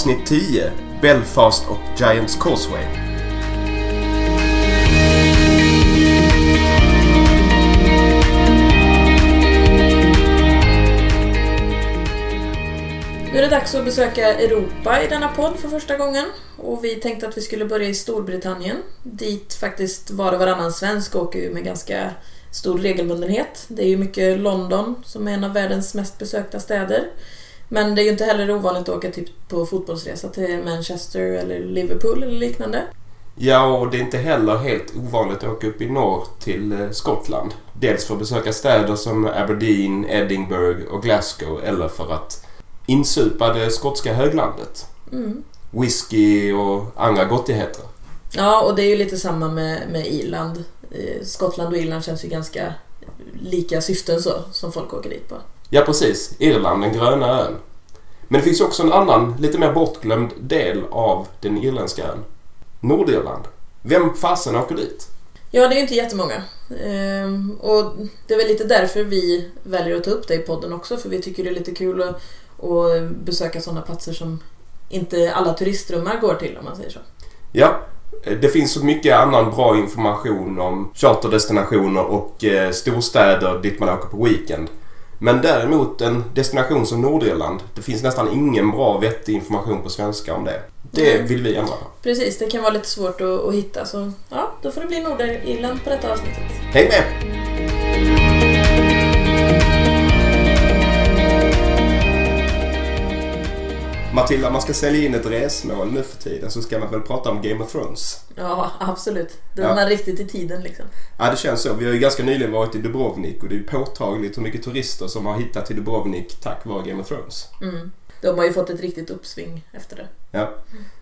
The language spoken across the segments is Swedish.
Avsnitt 10 Belfast och Giants Causeway. Nu är det dags att besöka Europa i denna podd för första gången. Och vi tänkte att vi skulle börja i Storbritannien. Dit faktiskt var och varannan svensk åker ju med ganska stor regelbundenhet. Det är ju mycket London som är en av världens mest besökta städer. Men det är ju inte heller ovanligt att åka typ på fotbollsresa till Manchester eller Liverpool eller liknande. Ja, och det är inte heller helt ovanligt att åka upp i norr till eh, Skottland. Dels för att besöka städer som Aberdeen, Edinburgh och Glasgow eller för att insupa det skotska höglandet. Mm. Whisky och andra gottigheter. Ja, och det är ju lite samma med, med Irland. Eh, Skottland och Irland känns ju ganska lika syften så, som folk åker dit på. Ja, precis. Irland, den gröna ön. Men det finns också en annan, lite mer bortglömd del av den irländska ön. Nordirland. Vem fasen åker dit? Ja, det är ju inte jättemånga. Ehm, och det är väl lite därför vi väljer att ta upp det i podden också, för vi tycker det är lite kul att, att besöka sådana platser som inte alla turistströmmar går till, om man säger så. Ja, det finns så mycket annan bra information om charterdestinationer och eh, storstäder dit man åker på weekend. Men däremot en destination som Nordirland, det finns nästan ingen bra vettig information på svenska om det. Det Nej. vill vi ändra på. Precis, det kan vara lite svårt att, att hitta, så ja, då får det bli Nordirland på detta avsnittet. Häng med! Matilda, man ska sälja in ett resmål nu för tiden så ska man väl prata om Game of Thrones? Ja, absolut. Den Ja. är riktigt i tiden liksom. Ja, det känns så. Vi har ju ganska nyligen varit i Dubrovnik och det är ju påtagligt hur mycket turister som har hittat till Dubrovnik tack vare Game of Thrones. Mm. De har ju fått ett riktigt uppsving efter det. Ja.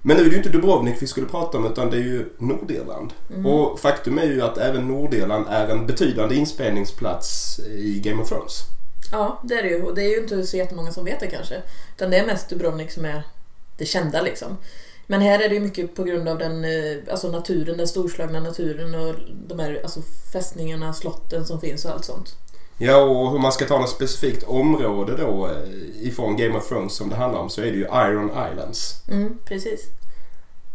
Men nu är det ju inte Dubrovnik vi skulle prata om utan det är ju Nordirland. Mm. Och faktum är ju att även Nordirland är en betydande inspelningsplats i Game of Thrones. Ja, det är det ju. Och det är ju inte så jättemånga som vet det kanske. Utan det är mest Dubrovnik som är det kända liksom. Men här är det ju mycket på grund av den eh, alltså naturen, den storslagna naturen och de här alltså fästningarna, slotten som finns och allt sånt. Ja, och hur man ska ta något specifikt område då eh, ifrån Game of Thrones som det handlar om så är det ju Iron Islands. Mm, precis.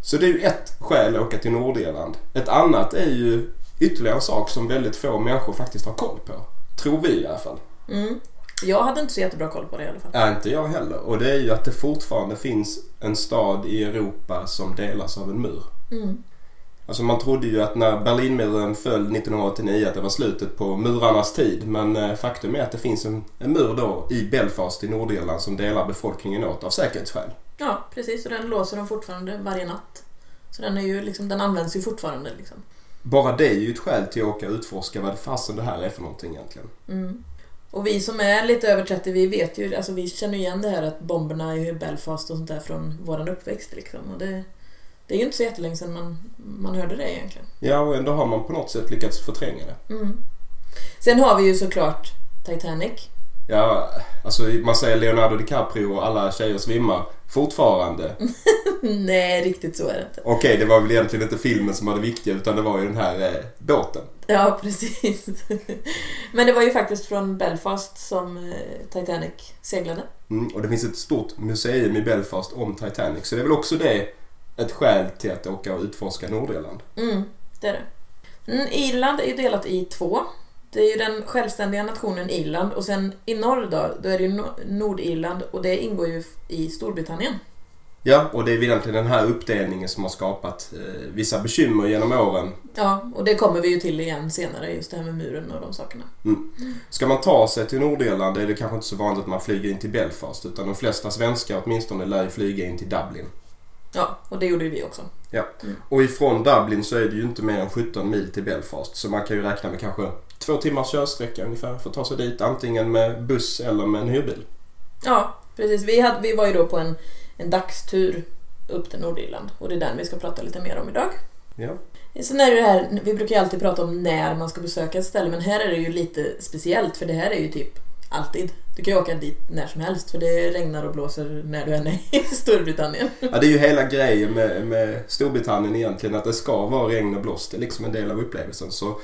Så det är ju ett skäl att åka till Nordirland. Ett annat är ju ytterligare en sak som väldigt få människor faktiskt har koll på. Tror vi i alla fall. Mm. Jag hade inte så jättebra koll på det i alla fall. Är inte jag heller. Och det är ju att det fortfarande finns en stad i Europa som delas av en mur. Mm. Alltså man trodde ju att när Berlinmuren föll 1989 att det var slutet på murarnas tid. Men eh, faktum är att det finns en, en mur då i Belfast i Nordirland som delar befolkningen åt av säkerhetsskäl. Ja, precis. Och den låser de fortfarande varje natt. Så den, är ju liksom, den används ju fortfarande liksom. Bara det är ju ett skäl till att åka och utforska vad fasen det här är för någonting egentligen. Mm. Och vi som är lite över 30, vi vet ju, alltså vi känner igen det här att bomberna i Belfast och sånt där från våran uppväxt liksom. Och det, det är ju inte så jättelänge sedan man, man hörde det egentligen. Ja, och ändå har man på något sätt lyckats förtränga det. Mm. Sen har vi ju såklart Titanic. Ja, alltså man säger Leonardo DiCaprio och alla tjejer svimmar fortfarande. Nej, riktigt så är det inte. Okej, det var väl egentligen inte filmen som var det viktiga utan det var ju den här eh, båten. Ja, precis. Men det var ju faktiskt från Belfast som eh, Titanic seglade. Mm, och det finns ett stort museum i Belfast om Titanic. Så det är väl också det ett skäl till att åka och utforska Nordirland. Mm, det är det. Mm, Irland är ju delat i två. Det är ju den självständiga nationen Irland och sen i norr då, då är det ju No- Nordirland och det ingår ju i Storbritannien. Ja, och det är egentligen den här uppdelningen som har skapat eh, vissa bekymmer genom åren. Ja, och det kommer vi ju till igen senare, just det här med muren och de sakerna. Ska man ta sig till Nordirland är det kanske inte så vanligt att man flyger in till Belfast utan de flesta svenskar åtminstone lär ju flyga in till Dublin. Ja, och det gjorde ju vi också. Ja. Mm. Och ifrån Dublin så är det ju inte mer än 17 mil till Belfast så man kan ju räkna med kanske två timmars körsträcka ungefär för att ta sig dit antingen med buss eller med en hyrbil. Ja, precis. Vi, hade, vi var ju då på en, en dagstur upp till Nordirland och det är den vi ska prata lite mer om idag. Ja. Sen är det här, vi brukar ju alltid prata om när man ska besöka ett ställe men här är det ju lite speciellt för det här är ju typ alltid. Du kan ju åka dit när som helst för det regnar och blåser när du än är i Storbritannien. Ja, det är ju hela grejen med, med Storbritannien egentligen att det ska vara regn och blåst. Det är liksom en del av upplevelsen. Så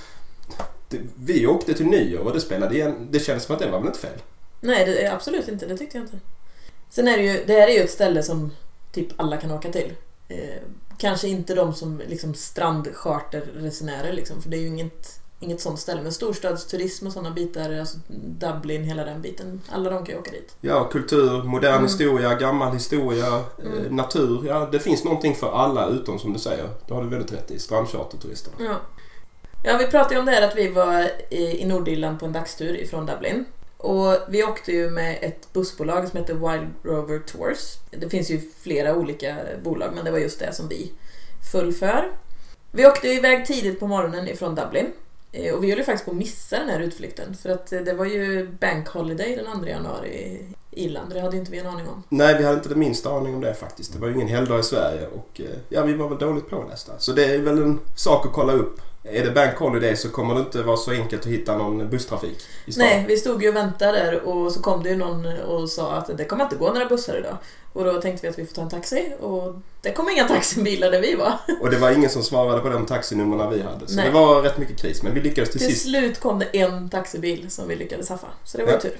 det, vi åkte till nyår och det spelade igen. Det kändes som att det var väl inte fel. Nej, det är absolut inte. Det tyckte jag inte. Sen är det ju, det här är ju ett ställe som typ alla kan åka till. Eh, kanske inte de som liksom strandcharterresenärer liksom, för det är ju inget, inget sånt ställe. Men storstadsturism och sådana bitar, alltså Dublin, hela den biten. Alla de kan ju åka dit. Ja, kultur, modern Mm. historia, gammal historia, eh, Mm. natur. Ja, det finns någonting för alla utom som du säger. Det har du väldigt rätt i. Strandcharterturisterna. Ja. ja, vi pratade ju om det här att vi var i, i Nordirland på en dagstur ifrån Dublin. Och vi åkte ju med ett bussbolag som heter Wild Rover Tours. Det finns ju flera olika bolag men det var just det som vi föll för. Vi åkte ju iväg tidigt på morgonen ifrån Dublin. Eh, och vi höll ju faktiskt på att missa den här utflykten för att eh, det var ju Bank Holiday den 2 januari i Irland. Det hade ju inte vi en aning om. Nej, vi hade inte den minsta aning om det faktiskt. Det var ju ingen helgdag i Sverige och eh, ja, vi var väl dåligt pålästa. Så det är väl en sak att kolla upp. Är det Bank Holiday så kommer det inte vara så enkelt att hitta någon busstrafik i stan. Nej, vi stod ju och väntade där och så kom det ju någon och sa att det kommer inte gå några bussar idag. Och då tänkte vi att vi får ta en taxi och det kom inga taxibilar där vi var. Och det var ingen som svarade på de taxinumren vi hade. Så Nej. det var rätt mycket kris. Men vi lyckades till Till sist. slut kom det en taxibil som vi lyckades haffa. Så det var Ja. tur.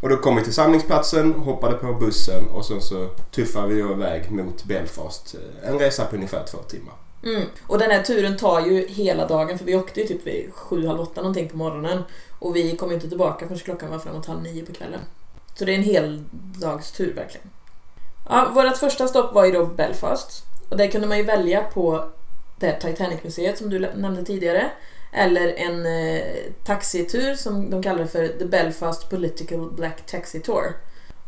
Och då kom vi till samlingsplatsen, hoppade på bussen och sen så tuffade vi iväg mot Belfast. En resa på ungefär två timmar. Mm. Och den här turen tar ju hela dagen för vi åkte ju typ vid sju, halv åtta någonting på morgonen. Och vi kom ju inte tillbaka förrän klockan var framåt halv nio på kvällen. Så det är en hel dags tur verkligen. Ja, vårt första stopp var ju då Belfast. Och där kunde man ju välja på det här Titanic-museet som du nämnde tidigare. Eller en eh, taxitur som de kallar för The Belfast Political Black Taxi Tour.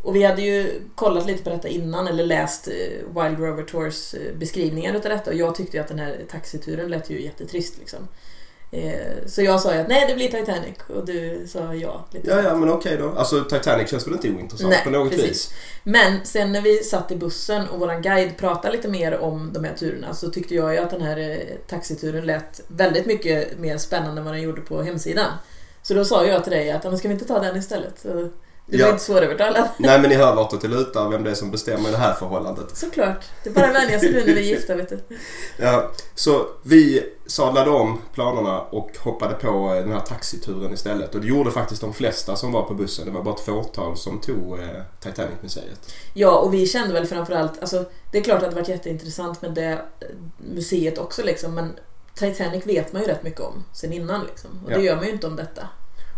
Och vi hade ju kollat lite på detta innan eller läst eh, Wild Rover Tours eh, beskrivningar utav detta och jag tyckte ju att den här taxituren lät ju jättetrist liksom. Eh, så jag sa ju att nej det blir Titanic och du sa ja. Lite Ja, ja, men okej då. Alltså Titanic känns väl inte ointressant Nej, på något precis. vis. Men sen när vi satt i bussen och våran guide pratade lite mer om de här turerna så tyckte jag ju att den här taxituren lät väldigt mycket mer spännande än vad den gjorde på hemsidan. Så då sa jag till dig att "Ja, men ska vi inte ta den istället? Så du var Ja. inte svårövertalad. Nej, men ni hör vartåt det lutar, vem det är som bestämmer i det här förhållandet. Såklart. Det är bara vänja sig nu när vi är gifta vet du. Ja, så vi sadlade om planerna och hoppade på den här taxituren istället. Och det gjorde faktiskt de flesta som var på bussen. Det var bara ett fåtal som tog eh, Titanic-museet. Ja, och vi kände väl framförallt, alltså det är klart att det varit jätteintressant med det eh, museet också liksom, men Titanic vet man ju rätt mycket om sen innan liksom. Och Ja. det gör man ju inte om detta.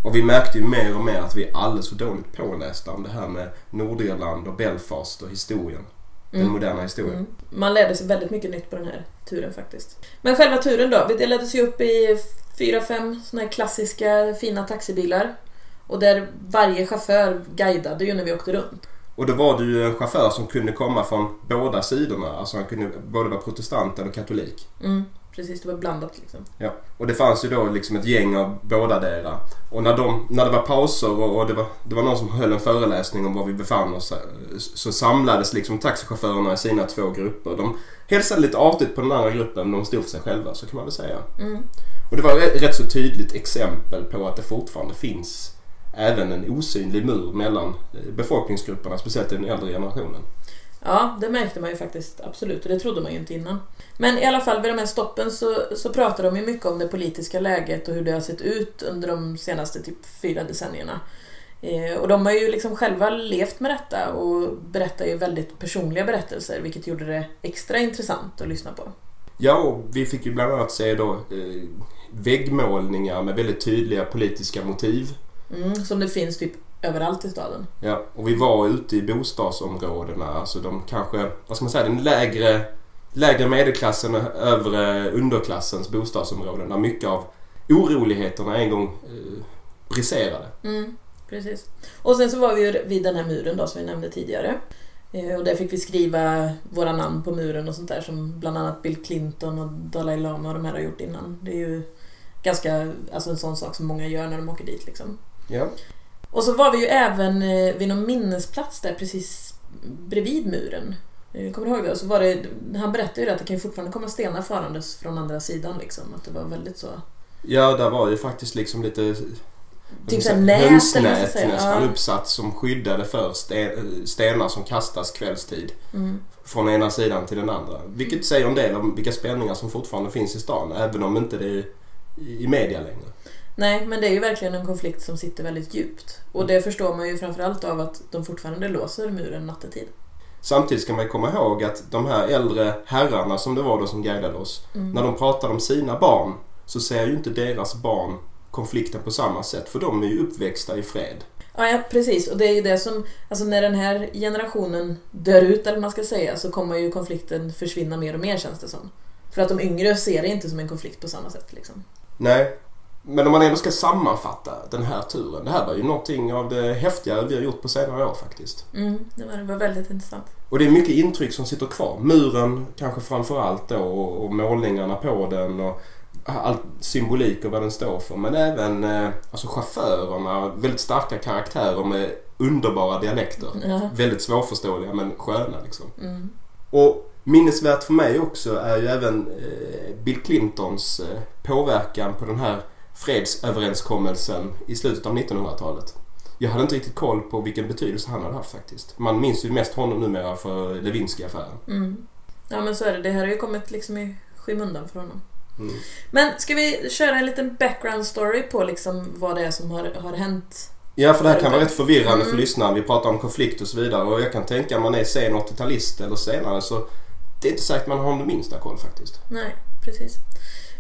Och vi märkte ju mer och mer att vi är alldeles för dåligt pålästa om det här med Nordirland och Belfast och historien. Den Mm. moderna historien. Mm. Man lärde sig väldigt mycket nytt på den här turen faktiskt. Men själva turen då? Vi delades ju upp i fyra, fem såna här klassiska fina taxibilar. Och där varje chaufför guidade ju när vi åkte runt. Och då var det ju en chaufför som kunde komma från båda sidorna. Alltså han kunde både vara protestant eller katolik. Mm, precis, det var blandat liksom. Ja. Och det fanns ju då liksom ett gäng av båda dera. Och när, de, när det var pauser och, och det, var, det var någon som höll en föreläsning om var vi befann oss så samlades liksom taxichaufförerna i sina två grupper. De hälsade lite artigt på den andra gruppen, de stod för sig själva så kan man väl säga. Mm. Och det var ett rätt så tydligt exempel på att det fortfarande finns även en osynlig mur mellan eh, befolkningsgrupperna, speciellt i den äldre generationen. Ja, det märkte man ju faktiskt absolut och det trodde man ju inte innan. Men i alla fall vid de här stoppen så, så pratar de ju mycket om det politiska läget och hur det har sett ut under de senaste typ fyra decennierna. Eh, och de har ju liksom själva levt med detta och berättar ju väldigt personliga berättelser vilket gjorde det extra intressant att lyssna på. Ja, och vi fick ju bland annat se då eh, väggmålningar med väldigt tydliga politiska motiv. Mm, som det finns typ överallt i staden. Ja, och vi var ute i bostadsområdena, alltså de kanske, vad ska man säga, den lägre, lägre medelklassen och övre underklassens bostadsområden där mycket av oroligheterna en gång eh, briserade. Mm, precis. Och sen så var vi ju vid den här muren då som vi nämnde tidigare. Eh, Och där fick vi skriva våra namn på muren och sånt där som bland annat Bill Clinton och Dalai Lama och de här har gjort innan. Det är ju ganska, alltså en sån sak som många gör när de åker dit liksom. Ja. Och så var vi ju även eh, vid någon minnesplats där precis bredvid muren. Eh, Kommer du ihåg det? Så var det, han berättade ju det att det kan ju fortfarande komma stenar farandes från andra sidan liksom. Att det var väldigt så. Ja, där var ju faktiskt liksom lite Typ såhär nät eller säga. nästan Ja. uppsatt som skyddade för sten, stenar som kastas kvällstid. Mm. Från ena sidan till den andra. Vilket säger en del om vilka spänningar som fortfarande finns i stan. Även om inte det är i media längre. Nej, men det är ju verkligen en konflikt som sitter väldigt djupt. Och det förstår man ju framförallt av att de fortfarande låser muren nattetid. Samtidigt ska man komma ihåg att de här äldre herrarna som det var då som guidade oss. Mm. När de pratar om sina barn så ser ju inte deras barn konflikten på samma sätt. För de är ju uppväxta i fred. Ja, ja, precis. Och det är ju det som, alltså när den här generationen dör ut, eller man ska säga, så kommer ju konflikten försvinna mer och mer känns det som. För att de yngre ser det inte som en konflikt på samma sätt liksom. Nej, men om man ändå ska sammanfatta den här turen. Det här var ju någonting av det häftigare vi har gjort på senare år faktiskt. Mm, det var, det var väldigt intressant. Och det är mycket intryck som sitter kvar. Muren kanske framför allt då och, och målningarna på den och all symbolik och vad den står för. Men även eh, alltså chaufförerna, väldigt starka karaktärer med underbara dialekter. Ja. Väldigt svårförståeliga men sköna liksom. Mm. Och minnesvärt för mig också är ju även eh, Bill Clintons eh, påverkan på den här fredsöverenskommelsen i slutet av 1900-talet. Jag hade inte riktigt koll på vilken betydelse han hade haft faktiskt. Man minns ju mest honom numera för Lewinsky-affären. Mm. Ja men så är det. Det här har ju kommit liksom i skymundan för honom. Mm. Men ska vi köra en liten background story på liksom vad det är som har, har hänt? Ja, för det här kan vara rätt förvirrande för Mm. lyssnaren. Vi pratar om konflikt och så vidare och jag kan tänka om man är sen 80-talist eller senare så det är inte säkert man har det minsta koll faktiskt. Nej, precis.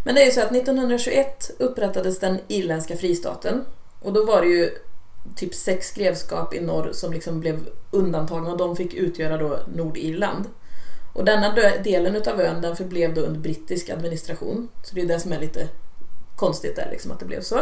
Men det är ju så att 1921 upprättades den irländska fristaten. Och då var det ju typ sex grevskap i norr som liksom blev undantagna och de fick utgöra då Nordirland. Och denna delen utav ön den förblev då under brittisk administration. Så det är det som är lite konstigt där liksom att det blev så.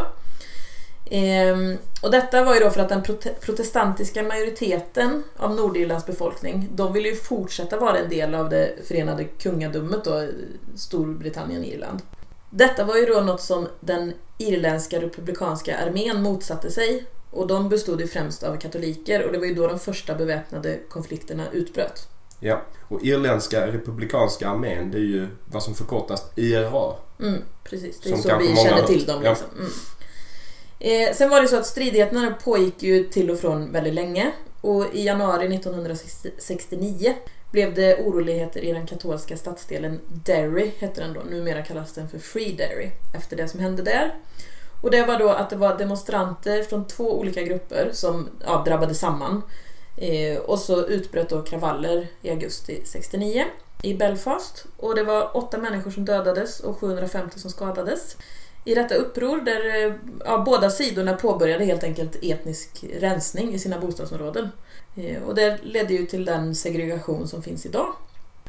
Ehm, och detta var ju då för att den protestantiska majoriteten av Nordirlands befolkning, de ville ju fortsätta vara en del av det förenade kungadömet då, Storbritannien Irland. Detta var ju då något som den irländska republikanska armén motsatte sig och de bestod ju främst av katoliker och det var ju då de första beväpnade konflikterna utbröt. Ja, och irländska republikanska armén det är ju vad som förkortas IRA. Mm, precis, det är Som så vi känner till dem. Ja. Liksom. Mm. Eh, sen var det så att stridigheterna pågick ju till och från väldigt länge och i januari 1969 blev det oroligheter i den katolska stadsdelen Derry, hette den då. Numera kallas den för Free Derry, efter det som hände där. Och det var då att det var demonstranter från två olika grupper som ja, drabbade samman. Eh, och så utbröt då kravaller i augusti 69 i Belfast. Och det var åtta människor som dödades och 750 som skadades. I detta uppror där eh, ja, båda sidorna påbörjade helt enkelt etnisk rensning i sina bostadsområden. Eh, och det ledde ju till den segregation som finns idag.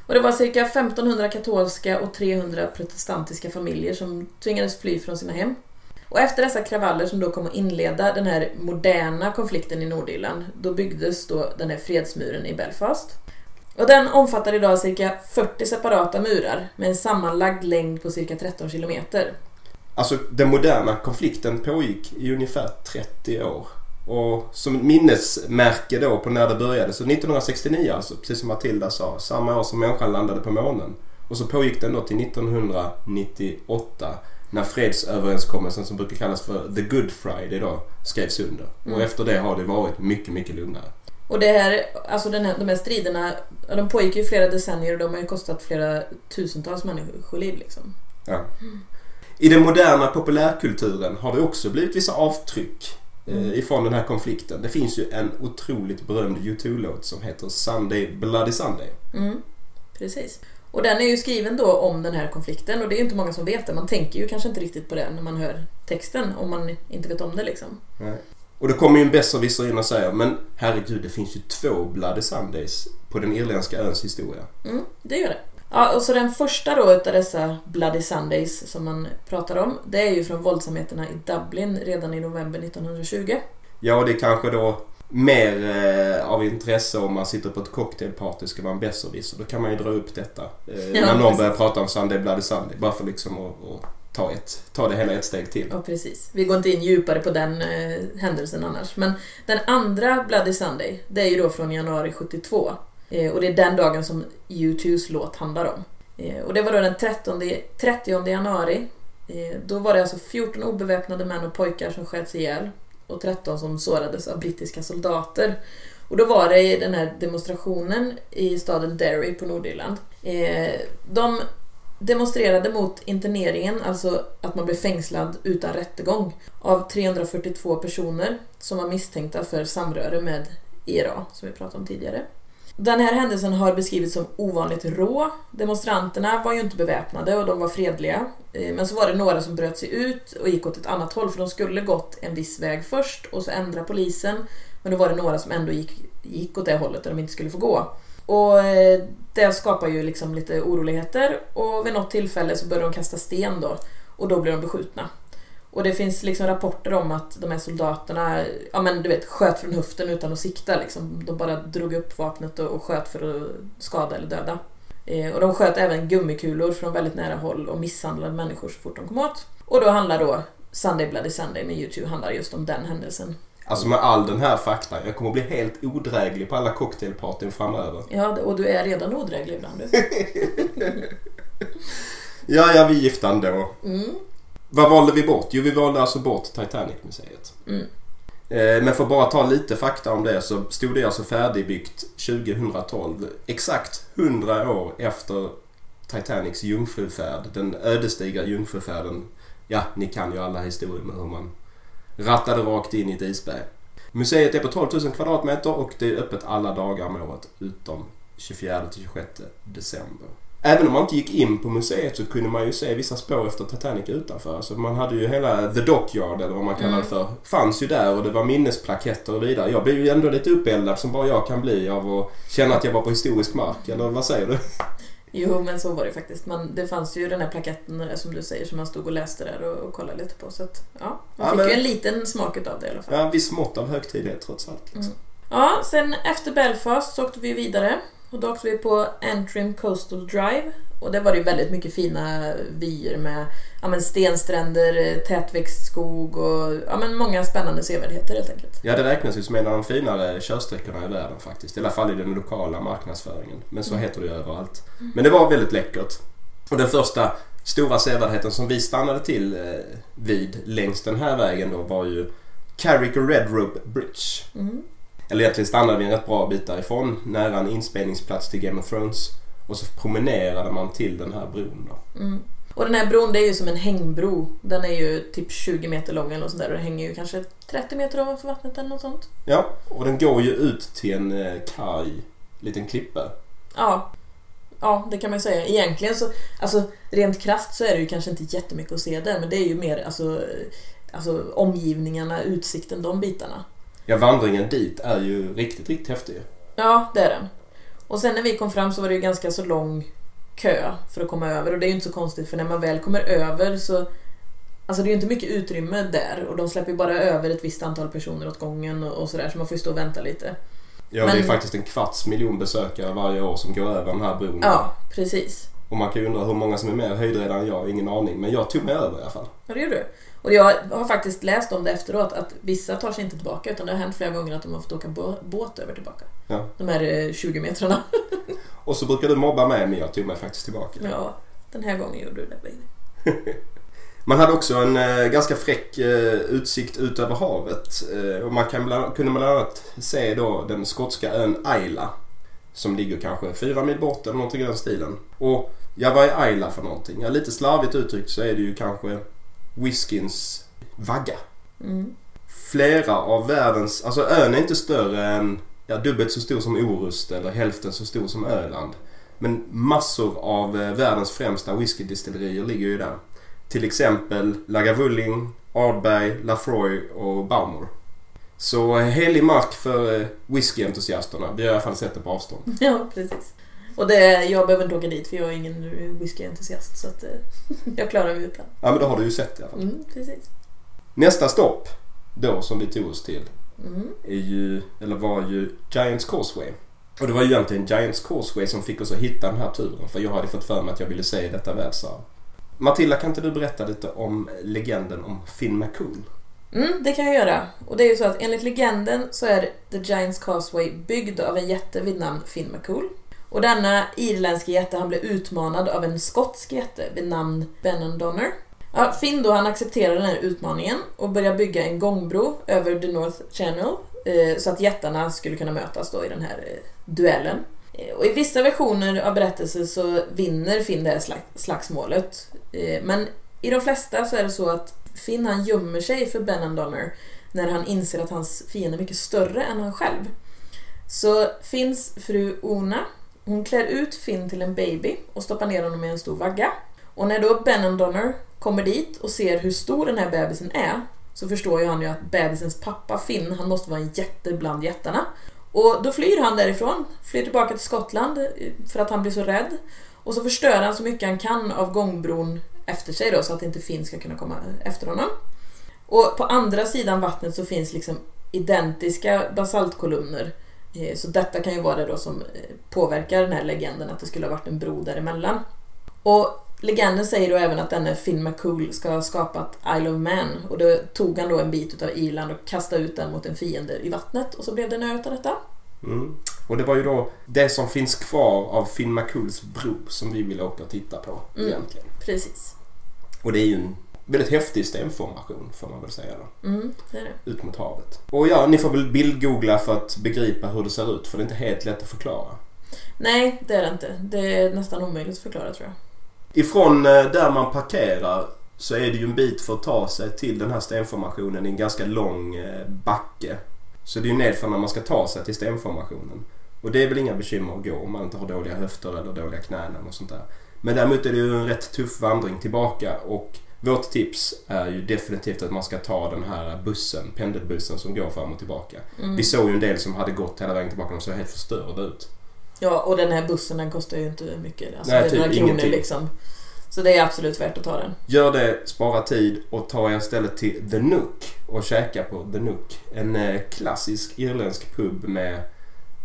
Och det var cirka 1500 katolska och 300 protestantiska familjer som tvingades fly från sina hem. Och efter dessa kravaller som då kom att inleda den här moderna konflikten i Nordirland, då byggdes då den här fredsmuren i Belfast. Och den omfattar idag cirka 40 separata murar med en sammanlagd längd på cirka 13 kilometer. Alltså den moderna konflikten pågick i ungefär 30 år. Och som ett minnesmärke då på när det började, så 1969 alltså, precis som Matilda sa, samma år som människan landade på månen. Och så pågick den då till 1998 när fredsöverenskommelsen som brukar kallas för The Good Friday då skrevs under. Mm. Och efter det har det varit mycket, mycket lugnare. Och det här, alltså den här, de här striderna, de pågick ju flera decennier och de har ju kostat flera tusentals människoliv liksom. Ja. I den moderna populärkulturen har det också blivit vissa avtryck Mm. ifrån den här konflikten. Det finns ju en otroligt berömd U2-låt som heter Sunday Bloody Sunday. Mm, precis. Och den är ju skriven då om den här konflikten och det är ju inte många som vet det. Man tänker ju kanske inte riktigt på det när man hör texten om man inte vet om det liksom. Och då kommer ju en besserwisser in och säger men herregud det finns ju två Bloody Sundays på den irländska öns historia. Mm, det gör det. Ja, och så den första då utav dessa Bloody Sundays som man pratar om, det är ju från våldsamheterna i Dublin redan i november 1920. Ja och det är kanske då mer eh, av intresse om man sitter på ett cocktailparty ska vara en besserwisser. Då kan man ju dra upp detta. Eh, Ja, när någon precis. börjar prata om Sunday Bloody Sunday. Bara för liksom att, ta, ett, ta det hela ett steg till. Ja, precis. Vi går inte in djupare på den eh, händelsen annars. Men den andra Bloody Sunday, det är ju då från januari 72. Eh, och det är den dagen som U2s låt handlar om. Eh, och det var då den 13, 30 januari. Eh, då var det alltså 14 obeväpnade män och pojkar som sköts ihjäl och 13 som sårades av brittiska soldater. Och då var det i den här demonstrationen i staden Derry på Nordirland. Eh, de demonstrerade mot interneringen, alltså att man blev fängslad utan rättegång, av 342 personer som var misstänkta för samröre med IRA, som vi pratade om tidigare. Den här händelsen har beskrivits som ovanligt rå. Demonstranterna var ju inte beväpnade och de var fredliga. Eh, men så var det några som bröt sig ut och gick åt ett annat håll för de skulle gått en viss väg först och så ändrade polisen. Men då var det några som ändå gick, gick åt det hållet där de inte skulle få gå. Och eh, det skapar ju liksom lite oroligheter och vid något tillfälle så började de kasta sten då och då blev de beskjutna. Och det finns liksom rapporter om att de här soldaterna ja, men du vet, sköt från höften utan att sikta. Liksom. De bara drog upp vapnet och, sköt för att skada eller döda. Eh, och de sköt även gummikulor från väldigt nära håll och misshandlade människor så fort de kom åt. Och då handlar då Sunday Bloody Sunday med YouTube handlar just om den händelsen. Alltså med all den här fakta, jag kommer bli helt odräglig på alla cocktailpartyn framöver. Ja, och du är redan odräglig ibland ja, ja, vi är gifta ändå. Mm. Vad valde vi bort? Jo, vi valde alltså bort Titanic-museet. Mm. Eh, men för att bara ta lite fakta om det så stod det alltså färdigbyggt 2012. Exakt 100 år efter Titanics jungfrufärd. Den ödesdigra jungfrufärden. Ja, ni kan ju alla historier med hur man rattade rakt in i ett isberg. Museet är på 12 000 kvadratmeter och det är öppet alla dagar om året utom 24 26 december. Även om man inte gick in på museet så kunde man ju se vissa spår efter Titanic utanför. Alltså man hade ju hela The Dockyard eller vad man kallar det mm. för. Fanns ju där och det var minnesplaketter och vidare. Jag blev ju ändå lite uppeldad som bara jag kan bli av att känna att jag var på historisk mark. Eller vad säger du? Jo men så var det faktiskt. Man, det fanns ju den här plaketten som du säger som man stod och läste där och, och kollade lite på. Så att, ja, man ja, fick men, ju en liten smak av det i alla fall. Ja, viss mått av högtidlighet trots allt. Liksom. Mm. Ja, sen efter Belfast så åkte vi vidare. Och då åkte vi på Antrim Coastal Drive. Och där var det väldigt mycket fina vyer med ja, men stenstränder, tätväxt skog och ja, men många spännande sevärdheter helt enkelt. Ja, det räknas ju som en av de finare körsträckorna i världen faktiskt. I alla fall i den lokala marknadsföringen. Men så mm. heter det ju överallt. Mm. Men det var väldigt läckert. Och den första stora sevärdheten som vi stannade till eh, vid längs den här vägen då var ju Carrick Red Rope Bridge. Mm. Eller egentligen stannade vi en rätt bra bit därifrån, nära en inspelningsplats till Game of Thrones. Och så promenerade man till den här bron då. Mm. Och den här bron det är ju som en hängbro. Den är ju typ 20 meter lång eller något sånt där och det hänger ju kanske 30 meter ovanför vattnet eller något sånt. Ja, och den går ju ut till en eh, kaj, liten klippa. Ja. Ja, det kan man ju säga. Egentligen så, alltså rent krasst så är det ju kanske inte jättemycket att se där men det är ju mer alltså, alltså omgivningarna, utsikten, de bitarna. Ja, vandringen dit är ju riktigt, riktigt häftig. Ja, det är den. Och sen när vi kom fram så var det ju ganska så lång kö för att komma över och det är ju inte så konstigt för när man väl kommer över så Alltså det är ju inte mycket utrymme där och de släpper ju bara över ett visst antal personer åt gången och sådär så man får ju stå och vänta lite. Ja, Men... det är faktiskt en kvarts miljon besökare varje år som går över den här bron. Ja, precis. Och man kan ju undra hur många som är mer höjdräddare än jag, ingen aning. Men jag tog mig över i alla fall. Ja, det gjorde du. Och jag har faktiskt läst om det efteråt att vissa tar sig inte tillbaka utan det har hänt flera gånger att de har fått åka båt över tillbaka. Ja. De här 20 eh, metrarna. Och så brukar du mobba mig men jag tog mig faktiskt tillbaka. Ja, den här gången gjorde du det baby. Man hade också en eh, ganska fräck eh, utsikt ut över havet. Eh, och man kan bland, kunde bland annat se då den skotska ön Ayla. Som ligger kanske fyra mil bort eller någonting i den stilen. Och ja, vad är Ayla för någonting? Ja, lite slarvigt uttryckt så är det ju kanske whiskyns vagga. Mm. Flera av världens, alltså ön är inte större än ja, dubbelt så stor som Orust eller hälften så stor som Öland. Men massor av eh, världens främsta whiskydistillerier ligger ju där. Till exempel Lagavulin, Ardbeg, Lafroy och Baumor. Så eh, helig mark för eh, whiskyentusiasterna. Vi har i alla fall sett det på avstånd. Ja, precis. Och det, jag behöver inte åka dit för jag är ingen whiskyentusiast så att jag klarar mig utan. Ja men då har du ju sett i alla fall. Mm, precis. Nästa stopp då som vi tog oss till mm. är ju, eller var ju Giants Causeway. Och det var ju egentligen Giants Causeway som fick oss att hitta den här turen för jag hade fått för mig att jag ville se detta världsarv. Matilda, kan inte du berätta lite om legenden om Finn McCool? Mm, det kan jag göra. Och det är ju så att enligt legenden så är The Giants Causeway byggd av en jätte vid namn Finn McCool. Och denna irländska jätte han blev utmanad av en skotsk jätte vid namn Bennon Donner. Ja, Finn då han accepterar den här utmaningen och börjar bygga en gångbro över the North Channel eh, så att jättarna skulle kunna mötas då i den här eh, duellen. Eh, Och I vissa versioner av berättelsen så vinner Finn det här slag- slagsmålet. Eh, men i de flesta så är det så att Finn han gömmer sig för Ben Donner när han inser att hans fiende är mycket större än han själv. Så Finns fru Ona, hon klär ut Finn till en baby och stoppar ner honom i en stor vagga. Och när då Ben Donner kommer dit och ser hur stor den här bebisen är så förstår ju han ju att bebisens pappa Finn, han måste vara en jätte bland jättarna. Och då flyr han därifrån, flyr tillbaka till Skottland eh, för att han blir så rädd. Och så förstör han så mycket han kan av gångbron efter sig då så att inte Finn ska kunna komma efter honom. Och på andra sidan vattnet så finns liksom identiska basaltkolumner. Eh, Så detta kan ju vara det då som eh, påverkar den här legenden att det skulle ha varit en bro däremellan. Och legenden säger då även att denne Finn McCool ska ha skapat Isle of Man och då tog han då en bit av Irland och kastade ut den mot en fiende i vattnet och så blev det en ö utav detta. Mm. Och det var ju då det som finns kvar av Finn McCools bro som vi vill åka och titta på Mm. egentligen. Precis. Och det är ju en väldigt häftig stenformation får man väl säga då. Mm, det är det. Ut mot havet. Och ja, ni får väl bildgoogla för att begripa hur det ser ut för det är inte helt lätt att förklara. Nej, det är det inte. Det är nästan omöjligt att förklara tror jag. Ifrån eh, där man parkerar så är det ju en bit för att ta sig till den här stenformationen i en ganska lång eh, backe. Så det är ju nedför när man ska ta sig till stenformationen. Och det är väl inga bekymmer att gå om man inte har dåliga höfter eller dåliga knän eller sånt där. Men däremot är det ju en rätt tuff vandring tillbaka och vårt tips är ju definitivt att man ska ta den här bussen, pendelbussen som går fram och tillbaka. Mm. Vi såg ju en del som hade gått hela vägen tillbaka och de såg helt förstörda ut. Ja, och den här bussen den kostar ju inte mycket. Alltså, Nej, det är typ några kronor ingenting. liksom. Så det är absolut värt att ta den. Gör det, spara tid och ta er istället till The Nook och käka på The Nook. En eh, klassisk irländsk pub med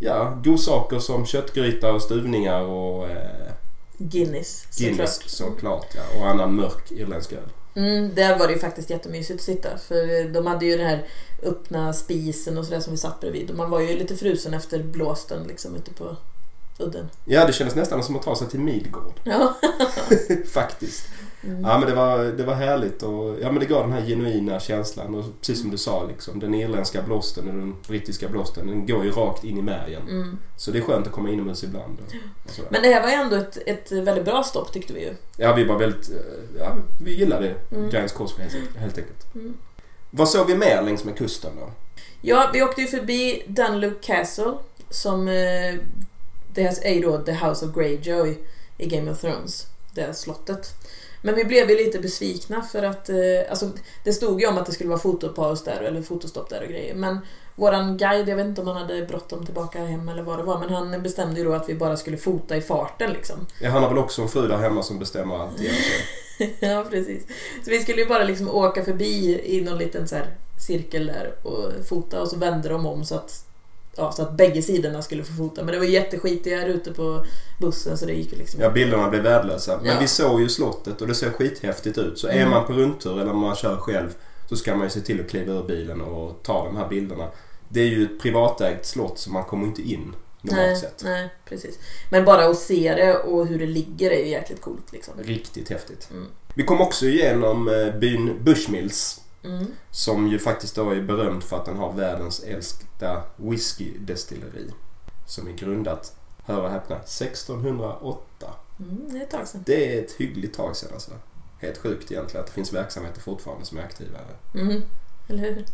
ja, godsaker som köttgryta och stuvningar och eh, Guinness, Guinness såklart. såklart ja, och annan mörk irländsk öl. Mm, där var det ju faktiskt jättemysigt att sitta. För de hade ju den här öppna spisen och sådär som vi satt bredvid. Och man var ju lite frusen efter blåsten liksom ute på udden. Ja, det kändes nästan som att ta sig till Midgård Ja. faktiskt. Mm. Ja, men det var, det var härligt och ja, men det gav den här genuina känslan och precis som du sa liksom den irländska blåsten och den brittiska blåsten den går ju rakt in i märgen. Mm. Så det är skönt att komma inomhus ibland. Och, och. Men det här var ändå ett, ett väldigt bra stopp tyckte vi ju. Ja, vi var väldigt... eh, Ja, vi gillade Mm. Giants Causeway helt, helt enkelt. Mm. Vad såg vi mer längs med kusten då? Ja, vi åkte ju förbi Dunluke Castle som eh, det är ju då The House of Greyjoy i Game of Thrones. Det här slottet. Men vi blev ju lite besvikna för att eh, alltså, det stod ju om att det skulle vara fotopaus där eller fotostopp där och grejer. Men våran guide, jag vet inte om han hade bråttom tillbaka hem eller vad det var, men han bestämde ju då att vi bara skulle fota i farten liksom. Ja, han har väl också en fru där hemma som bestämmer allt egentligen. ja, precis. Så vi skulle ju bara liksom åka förbi i någon liten så här cirkel där och fota och så vände de om så att, ja, så att bägge sidorna skulle få fota. Men det var jätteskitiga ute på bussen så det gick ju liksom Ja, bilderna blev värdelösa. Men Ja. vi såg ju slottet och det ser skithäftigt ut. Så är Mm. man på rundtur eller man kör själv så ska man ju se till att kliva ur bilen och ta de här bilderna. Det är ju ett privatägt slott så man kommer inte in normalt nej, sett. nej, precis. Men bara att se det och hur det ligger är ju jäkligt coolt liksom. Riktigt häftigt. Mm. Vi kom också igenom eh, byn Bushmills. Mm. Som ju faktiskt då är berömd för att den har världens äldsta whiskydestilleri. Som är grundat, hör och häpna, 1608. Mm, det är ett tag sedan. Det är ett hyggligt tag sedan alltså. Helt sjukt egentligen att det finns verksamheter fortfarande som är aktiva. Mm. Eller hur?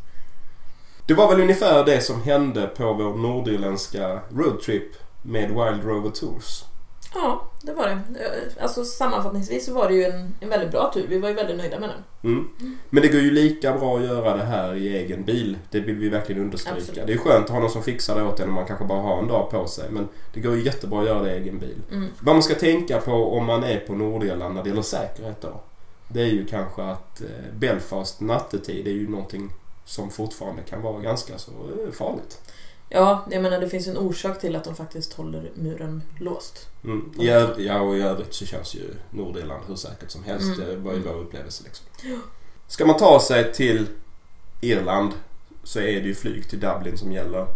Det var väl ungefär det som hände på vår nordirländska roadtrip med Wild Rover Tours. Ja, det var det. Eh, Alltså sammanfattningsvis så var det ju en, en väldigt bra tur. Vi var ju väldigt nöjda med den. Mm. Men det går ju lika bra att göra det här i egen bil. Det vill vi verkligen understryka. Absolut. Det är skönt att ha någon som fixar det åt en och man kanske bara har en dag på sig. Men det går ju jättebra att göra det i egen bil. Mm. Vad man ska tänka på om man är på Nordirland när det gäller säkerhet då. Det är ju kanske att eh, Belfast nattetid är ju någonting som fortfarande kan vara ganska så eh, farligt. Ja, jag menar det finns en orsak till att de faktiskt håller muren låst. Mm. Öv- ja, och i övrigt så känns ju Nordirland hur säkert som helst. Mm. Det var ju vår upplevelse liksom. Ska man ta sig till Irland så är det ju flyg till Dublin som gäller.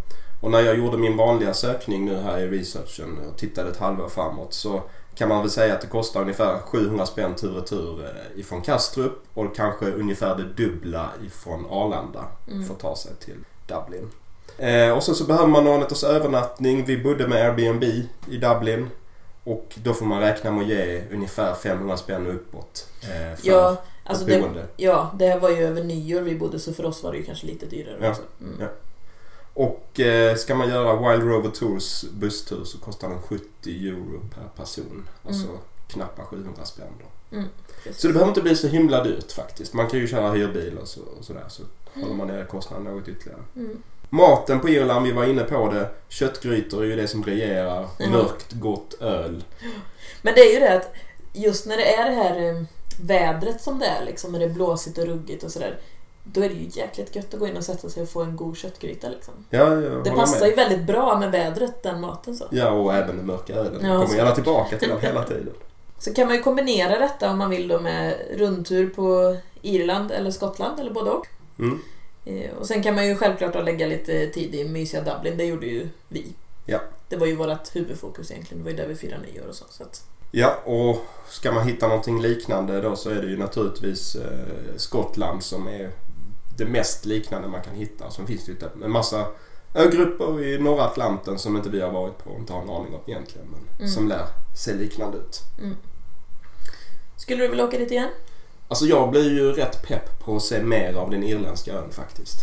Och när jag gjorde min vanliga sökning nu här i researchen och tittade ett halvår framåt så kan man väl säga att det kostar ungefär 700 spänn tur och tur eh, ifrån Kastrup och kanske ungefär det dubbla ifrån Arlanda Mm. för att ta sig till Dublin. Eh, och sen så behöver man några nätters övernattning. Vi bodde med Airbnb i Dublin. Och då får man räkna med att ge ungefär 500 spänn uppåt. Eh, för Ja, alltså ett det, boende. ja, det här var ju över nyår vi bodde så för oss var det ju kanske lite dyrare Ja, också. Mm. ja. Och eh, ska man göra Wild Rover Tours busstur så kostar den 70 euro per person. Alltså knappt 700 spänn då. Precis. Så det behöver inte bli så himla dyrt faktiskt. Man kan ju köra hyrbil och, så, och sådär så håller man nere kostnaden något ytterligare. Mm. Maten på Irland, vi var inne på det. Köttgrytor är ju det som regerar. Ja. Mörkt, gott öl. Men det är ju det att just när det är det här eh, vädret som det är, liksom, när det är blåsigt och ruggigt och sådär. Då är det ju jäkligt gött att gå in och sätta sig och få en god köttgryta. Liksom. Ja, Det passar med. ju väldigt bra med vädret, den maten. så. Ja, och även den mörka ölen. Ja, kommer gärna tillbaka till den hela tiden. Så kan man ju kombinera detta om man vill då med rundtur på Irland eller Skottland eller både och. Mm. Eh, Och sen kan man ju självklart lägga lite tid i mysiga Dublin, det gjorde ju vi. Ja. Det var ju vårt huvudfokus egentligen, det var ju där vi firade nyår och så. så att, Ja, och ska man hitta någonting liknande då så är det ju naturligtvis eh, Skottland som är det mest liknande man kan hitta. Sen finns det ju en massa ögrupper i norra Atlanten som inte vi har varit på och inte har en aning om egentligen. Men Mm. som lär se liknande ut. Skulle du vilja åka dit igen? Alltså jag blir ju rätt pepp på att se mer av den irländska ön faktiskt.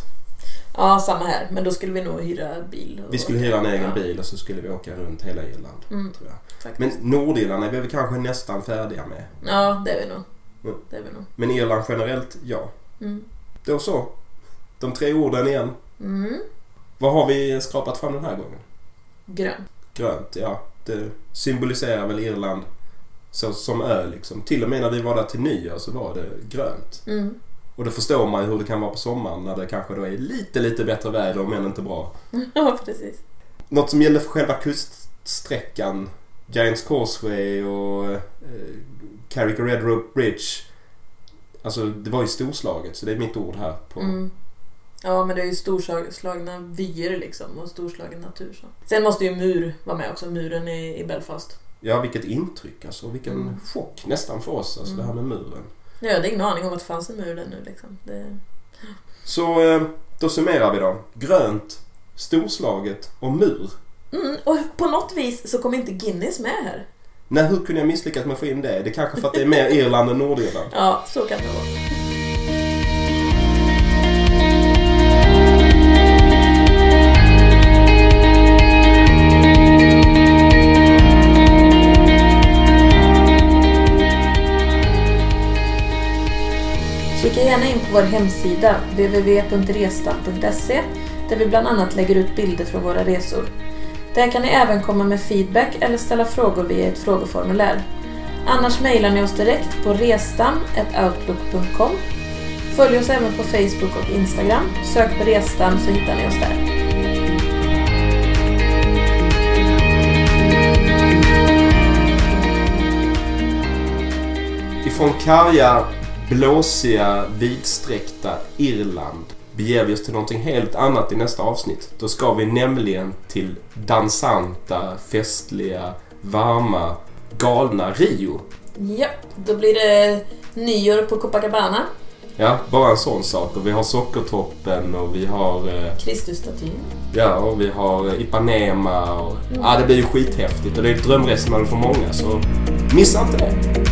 Ja, samma här. Men då skulle vi nog hyra bil. Vi skulle hyra en egen ja. bil och så skulle vi åka runt hela Irland. Mm, Tror jag. faktiskt. Men Nordirland är vi kanske nästan färdiga med. Ja, det är vi nog. Mm. Det är vi nog. Men Irland generellt, ja. Mm. Då så. De tre orden igen. Mm. Vad har vi skrapat fram den här gången? Grön. Grönt, ja. Det symboliserar väl Irland så, som ö liksom. Till och med när vi var där till nyår så var det grönt. Mm. Och då förstår man ju hur det kan vara på sommaren när det kanske då är lite, lite bättre väder men inte bra. ja, precis. Något som gäller för själva kuststräckan, Giants Causeway och eh, Carrick Red Rope Bridge. Alltså det var ju storslaget så det är mitt ord här på Mm. Ja, men det är ju storslagna vyer liksom och storslagen natur. Så. Sen måste ju mur vara med också, muren i, i Belfast. Ja, vilket intryck alltså. Vilken Mm. chock nästan för oss, alltså Mm. det här med muren. Jag hade ingen aning om att det fanns en mur där nu liksom. Det... Så eh, då summerar vi då. Grönt, storslaget och mur. Mm, och på något vis så kom inte Guinness med här. Nej, hur kunde jag misslyckas med att få in det? Det kanske för att det är mer Irland än Nordirland. Ja, så kan det vara. Kika gärna in på vår hemsida www.restam.se där vi bland annat lägger ut bilder från våra resor. Där kan ni även komma med feedback eller ställa frågor via ett frågeformulär. Annars mejlar ni oss direkt på restam.outlook.com. Följ oss även på Facebook och Instagram. Sök på Restam så hittar ni oss där. Ifrån karga, blåsiga, vidsträckta Irland beger vi oss till någonting helt annat i nästa avsnitt. Då ska vi nämligen till dansanta, festliga, varma, galna Rio. Ja, då blir det nyår på Copacabana. Ja, bara en sån sak. Och vi har Sockertoppen och vi har... Eh, Kristusstatyn. ja, och vi har eh, Ipanema och... Ja, det blir ju skithäftigt och det är ett drömresenär för många så missa inte det.